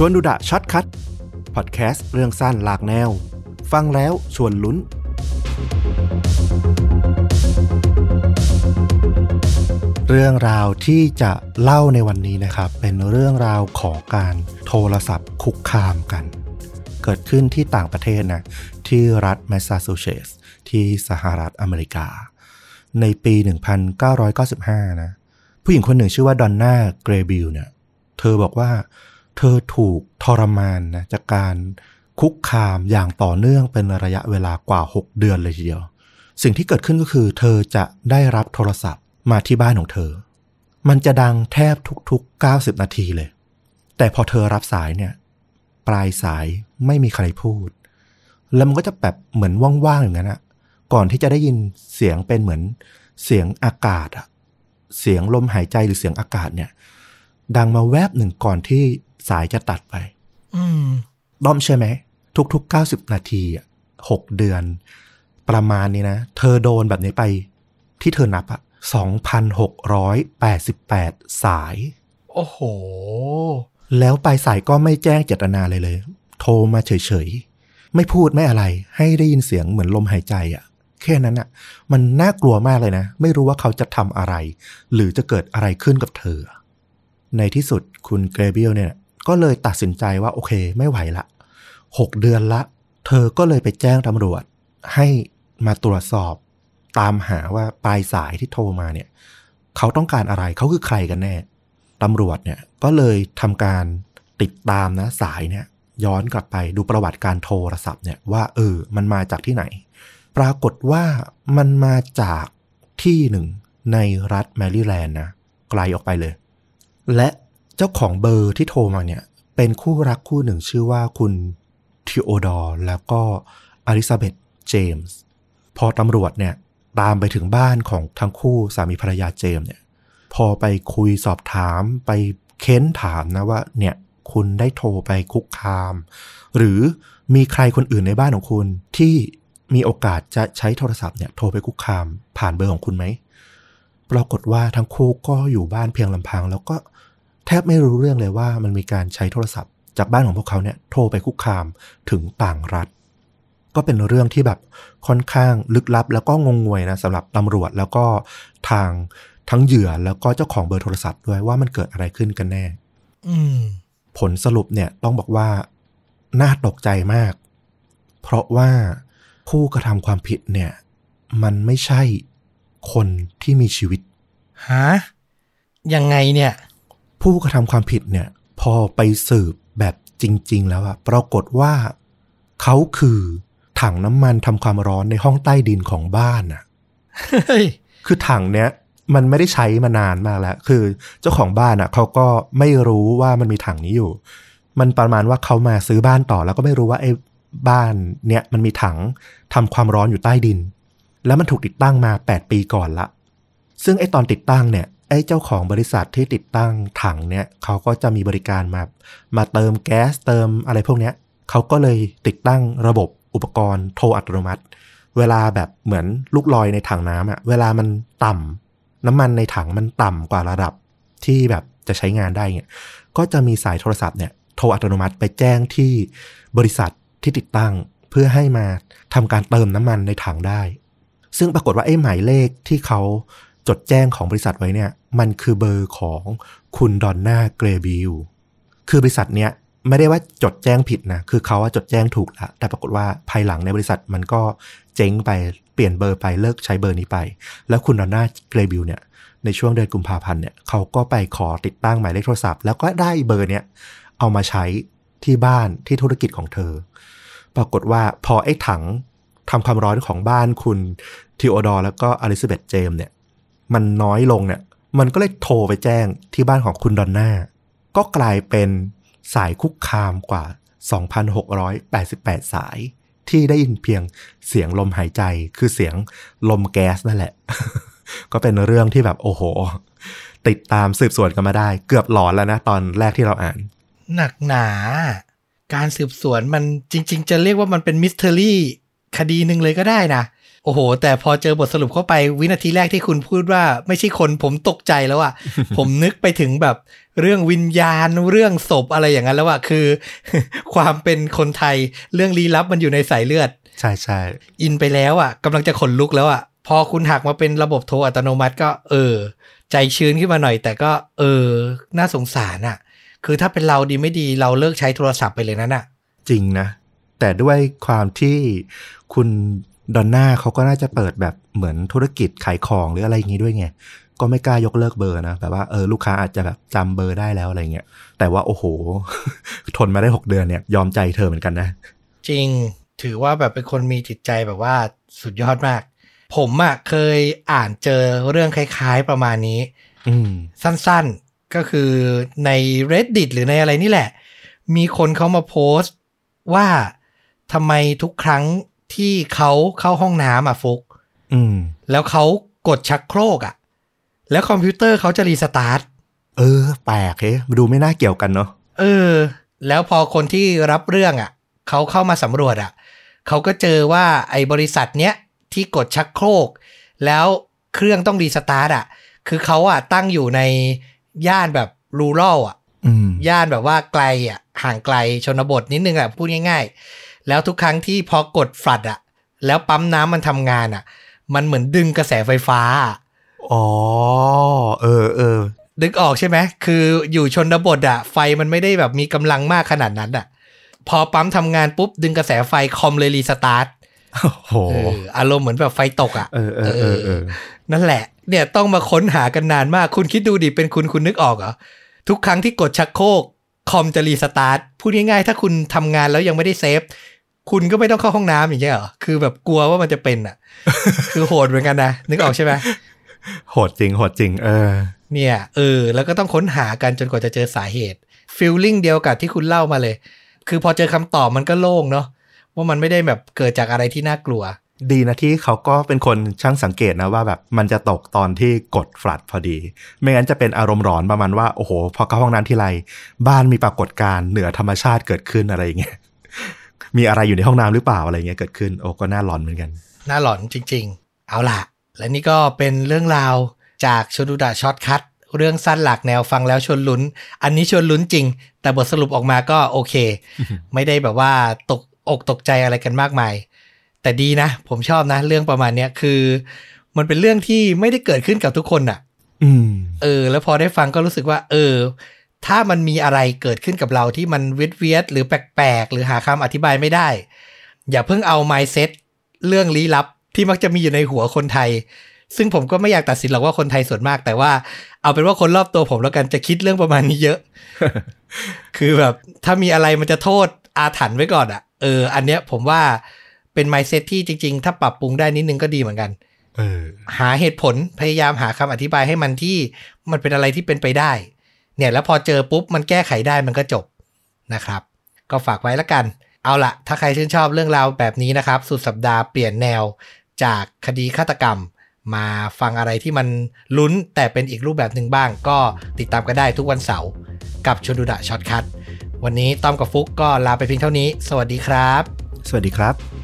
ชวนดูดะ Short Cut พอดแคสต์เรื่องสั้นหลากแนว ฟังแล้วชวนลุ้น เรื่องราวที่จะเล่าในวันนี้นะครับ เป็นเรื่องราวของการโทรศัพท์คุกคามกัน เกิดขึ้นที่ต่างประเทศนะ ที่รัฐแมสซาชูเซตส์ที่สหรัฐอเมริกา ในปี 1995 นะ ผู้หญิงคนหนึ่งชื่อว่าดอนน่าเกรบิลเนี่ย เธอบอกว่า เธอถูกทรมานนะจากการคุกคามอย่างต่อเนื่องเป็นระยะเวลากว่า 6 เดือนเลยทีเดียว สิ่งที่เกิดขึ้นก็คือ เธอจะได้รับโทรศัพท์มาที่บ้านของเธอ มันจะดังแทบทุกๆ 90 นาทีเลย แต่พอเธอรับสายเนี่ย ปลายสายไม่มีใครพูด แล้วมันก็จะแบบเหมือนว่างๆอย่างนั้นอะก่อนที่จะได้ยินเสียงเป็นเหมือนเสียงอากาศอะเสียงลมหายใจหรือเสียงอากาศเนี่ย ดังมาแวบหนึ่งก่อนที่ สายจะตัดไปอืมด้อมใช่ไหม ทุกๆ90นาทีอะหกเดือน ประมาณนี้นะ เธอโดนแบบนี้ไป ที่เธอนับอะ2,688สาย โอ้โห แล้วปลายสายก็ไม่แจ้งเจตนาเลยเลย โทรมาเฉยๆ ไม่พูดไม่อะไร ให้ได้ยินเสียงเหมือนลมหายใจอะแค่นั้นอะมันน่ากลัวมากเลยนะ ไม่รู้ว่าเขาจะทำอะไร หรือจะเกิดอะไรขึ้นกับเธอ ในที่สุดคุณเกรเบียลเนี่ย ก็เลยตัดสินใจว่าโอเค ไม่ไหวละหกเดือนละ เธอก็เลยไปแจ้งตำรวจ ให้มาตรวจสอบ ตามหาว่าปลายสายที่โทรมาเนี่ย เขาต้องการอะไรเขาคือใครกันแน่ตำรวจเนี่ยก็เลยทำการติดตามนะสายเนี่ย ย้อนกลับไปดูประวัติการโทรศัพท์เนี่ยว่าเออ มันมาจากที่ไหน ปรากฏว่ามันมาจากที่หนึ่งในรัฐแมริแลนด์นะไกลออกไปเลย และ เจ้าของเบอร์ที่โทรมาเนี่ย เป็นคู่รักคู่หนึ่งชื่อว่าคุณทิโอดอร์แล้วก็อลิซาเบธเจมส์พอตำรวจเนี่ยตามไปถึงบ้านของทั้งคู่สามีภรรยาเจมส์เนี่ย พอไปคุยสอบถามไปเค้นถามนะว่า เนี่ยคุณได้โทรไปคุกคาม หรือมีใครคนอื่นในบ้านของคุณที่มีโอกาสจะใช้โทรศัพท์เนี่ยโทรไปคุกคามผ่านเบอร์ของคุณไหม ปรากฏว่าทั้งคู่ก็อยู่บ้านเพียงลำพัง แล้วก็ แทบไม่รู้เรื่องเลยว่ามันมีการใช้โทรศัพท์ จากบ้านของพวกเขาเนี่ยโทรไปคุกคามถึงต่างรัฐ ก็เป็นเรื่องที่แบบค่อนข้างลึกลับ แล้วก็งงงวยนะสำหรับตำรวจแล้วก็ทางทั้งเหยื่อแล้วก็เจ้าของเบอร์โทรศัพท์ด้วยว่ามันเกิดอะไรขึ้นกันแน่ อืมผลสรุปเนี่ยต้องบอกว่าน่าตกใจมาก เพราะว่าผู้กระทำความผิดเนี่ย มันไม่ใช่คนที่มีชีวิตฮะยังไงเนี่ย ผู้กระทำความผิดเนี่ย พอไปสืบแบบจริง ๆ แล้วอะปรากฏว่าเขาคือถังน้ำมันทำความร้อนในห้องใต้ดินของบ้านอะเฮ้ยคือถังเนี้ยมันไม่ได้ใช้มานานมากแล้ว คือเจ้าของบ้านอะเขาก็ไม่รู้ว่ามันมีถังนี้อยู่ มันประมาณว่าเขามาซื้อบ้านต่อแล้วก็ไม่รู้ว่าไอ้บ้านเนี้ยมันมีถังทำความร้อนอยู่ใต้ดิน แล้วมันถูกติดตั้งมา 8 ปีก่อนละ ซึ่งไอ้ตอนติดตั้งเนี่ย ไอ้เจ้าของบริษัทที่ติดตั้งถังเนี่ยเขาก็จะมีบริการมามาเติมแก๊สเติมอะไรพวกเนี้ยเขาก็เลยติดตั้งระบบอุปกรณ์โทรอัตโนมัติ เวลาแบบเหมือนลูกลอยในถังน้ำอะเวลามันต่ำน้ำมันในถังมันต่ำกว่าระดับที่แบบจะใช้งานได้เนี่ยก็จะมีสายโทรศัพท์เนี่ยโทรอัตโนมัติไปแจ้งที่บริษัทที่ติดตั้งเพื่อให้มาทำการเติมน้ำมันในถังได้ ซึ่งปรากฏว่าไอ้หมายเลขที่เขา จดแจ้งของบริษัทไว้เนี่ย มันคือเบอร์ของคุณดอนน่าเกรบิลคือบริษัทเนี้ยไม่ได้ว่าจดแจ้งผิดนะ คือเขาว่าจดแจ้งถูกแล้วแต่ปรากฏว่าภายหลังในบริษัทมันก็เจ๊งไปเปลี่ยนเบอร์ไปเลิกใช้เบอร์นี้ไป แล้วคุณดอนน่าเกรบิลเนี่ยในช่วงเดือนกุมภาพันธ์เนี่ยเขาก็ไปขอติดตั้งหมายเลขโทรศัพท์ แล้วก็ได้เบอร์เนี้ยเอามาใช้ที่บ้านที่ธุรกิจของเธอ ปรากฏว่าพอไอ้ถังทำความร้อนของบ้านคุณทีโอดอร์แล้วก็อลิซาเบธเจมส์เนี่ย มันน้อยลงเนี่ย มันก็เลยโทรไปแจ้งที่บ้านของคุณดอนน่า ก็กลายเป็นสายคุกคามกว่า 2,688 สาย ที่ได้ยินเพียงเสียงลมหายใจ คือเสียงลมแก๊สนั่นแหละ ก็เป็นเรื่องที่แบบโอ้โห ติดตามสืบสวนกันมาได้ เกือบหลอนแล้วนะตอนแรกที่เราอ่าน หนักหนา การสืบสวนมันจริง ๆ จะเรียกว่ามันเป็น mystery คดีหนึ่งเลยก็ได้นะ โอ้โห แต่พอเจอบทสรุปเข้าไปวินาทีแรกที่คุณพูดว่าไม่ใช่คนผมตกใจแล้วอะผมนึกไปถึงแบบเรื่องวิญญาณเรื่องศพอะไรอย่างนั้นแล้วอะคือ ความเป็นคนไทยเรื่องลี้ลับมันอยู่ในสายเลือด ใช่ใช่อินไปแล้วอะกำลังจะขนลุกแล้วอะพอคุณหักมาเป็นระบบโทรอัตโนมัติก็เออ ใจชื้นขึ้นมาหน่อย แต่ก็เออ น่าสงสารอะคือถ้าเป็นเราดีไม่ดีเราเลิกใช้โทรศัพท์ไปเลยนั่นอะจริงนะ แต่ด้วยความที่คุณ ดอนน่าเขาก็น่าจะเปิดแบบเหมือนธุรกิจขายของหรืออะไรอย่างงี้ด้วยไง ก็ไม่กล้ายกเลิกเบอร์นะ แบบว่าเออลูกค้าอาจจะแบบจำเบอร์ได้แล้วอะไรเงี้ย แต่ว่าโอ้โห ทนมาได้หกเดือนเนี่ย ยอมใจเธอเหมือนกันนะ จริงถือว่าแบบเป็นคนมีจิตใจแบบว่าสุดยอดมาก ผมอะเคยอ่านเจอเรื่องคล้ายๆประมาณนี้อืมสั้นๆก็คือใน reddit หรือในอะไรนี่แหละ มีคนเขามาโพสต์ว่าทำไมทุกครั้ง ที่เขาเข้าห้องน้ำอะฟุกอืมแล้วเขากดชักโครกอะ แล้วคอมพิวเตอร์เขาจะรีสตาร์ท เออ แปลกเฮ้ดูไม่น่าเกี่ยวกันเนาะ เออ แล้วพอคนที่รับเรื่องอะ เขาเข้ามาสำรวจอะ เขาก็เจอว่าไอ้บริษัทเนี้ยที่กดชักโครก แล้วเครื่องต้องรีสตาร์ทอะ คือเขาอะตั้งอยู่ในย่านแบบรูรัลอะอืมย่านแบบว่าไกลอะห่างไกลชนบทนิดนึงอะพูดง่าย ๆ แล้วทุกครั้งที่พอกดฟลัดอะแล้วปั๊มน้ำมันทำงานอะมันเหมือนดึงกระแสไฟฟ้าอะอ๋อ เออเออดึกออกใช่ไหม คืออยู่ชนบทอะไฟมันไม่ได้แบบมีกำลังมากขนาดนั้นอะพอปั๊มทำงานปุ๊บ ดึงกระแสไฟคอมเลย restart โหเอออารมณ์เหมือนแบบไฟตกอะเออเออเออเออนั่นแหละ เนี่ยต้องมาค้นหากันนานมาก คุณคิดดูดิเป็นคุณคุณนึกออกเหรอ ทุกครั้งที่กดชักโครกคอมจะ restart พูดง่ายๆ ถ้าคุณทำงานแล้วยังไม่ได้ save คุณก็ไม่ต้องเข้าห้องน้ำอย่างเงี้ยเหรอ คือแบบกลัวว่ามันจะเป็นอะคือโหดเหมือนกันนะ นึกออกใช่ไหมโหดจริง โหดจริง เออ เนี่ย เออ แล้วก็ต้องค้นหากันจนกว่าจะเจอสาเหตุฟีลลิ่งเดียวกับที่คุณเล่ามาเลย คือพอเจอคำตอบมันก็โล่งเนาะ ว่ามันไม่ได้แบบเกิดจากอะไรที่น่ากลัว ดีนะที่เขาก็เป็นคนช่างสังเกตนะว่าแบบมันจะตกตอนที่กดฟลัดพอดี ไม่งั้นจะเป็นอารมณ์ร้อนประมาณว่า โอ้โห พอเข้าห้องน้ำที่ไร บ้านมีปรากฏการณ์เหนือธรรมชาติเกิดขึ้นอะไรอย่างเงี้ย มีอะไรอยู่ในห้องน้ำหรือเปล่าอะไรเงี้ยเกิดขึ้นโอ้ก็น่าหลอนเหมือนกันน่าหลอนจริง ๆ เอาล่ะ และนี่ก็เป็นเรื่องราวจากชวนดูดะ Short Cut เรื่องสั้นหลากแนวฟังแล้วชวนลุ้น อันนี้ชวนลุ้นจริง แต่บทสรุปออกมาก็โอเค ไม่ได้แบบว่าตกอกตกใจอะไรกันมากมาย แต่ดีนะ ผมชอบนะ เรื่องประมาณเนี้ยคือ มันเป็นเรื่องที่ไม่ได้เกิดขึ้นกับทุกคนอะอืมเออ แล้วพอได้ฟังก็รู้สึกว่า เออ ถ้ามันมีอะไรเกิดขึ้นกับเราที่มันเวทเวียดหรือแปลกๆ หรือหาคำอธิบายไม่ได้ อย่าเพิ่งเอา mindset เรื่องลี้ลับที่มักจะมีอยู่ในหัวคนไทย ซึ่งผมก็ไม่อยากตัดสินหรอกว่าคนไทยส่วนมาก แต่ว่าเอาเป็นว่าคนรอบตัวผมแล้วกันจะคิดเรื่องประมาณนี้เยอะ คือแบบถ้ามีอะไรมันจะโทษอาถรรพ์ไว้ก่อนอะ่ะเออ อันเนี้ยผมว่าเป็น mindset ที่จริง ๆ ถ้าปรับปรุงได้นิดนึงก็ดีเหมือนกันเออหาเหตุผลพยายามหาคำอธิบายให้มันที่มันเป็นอะไรที่เป็นไปได้ เนี่ยแล้วพอเจอปุ๊บมันแก้ไขได้มันก็จบนะครับ ก็ฝากไว้แล้วกัน เอาละถ้าใครชื่นชอบเรื่องราวแบบนี้นะครับ สุดสัปดาห์เปลี่ยนแนวจากคดีฆาตกรรม มาฟังอะไรที่มันลุ้นแต่เป็นอีกรูปแบบหนึ่งบ้าง ก็ติดตามกันได้ทุกวันเสาร์กับชวนดูดะ Short Cut วันนี้ต้อมกับฟุกก็ลาไปเพียงเท่านี้ สวัสดีครับ สวัสดีครับ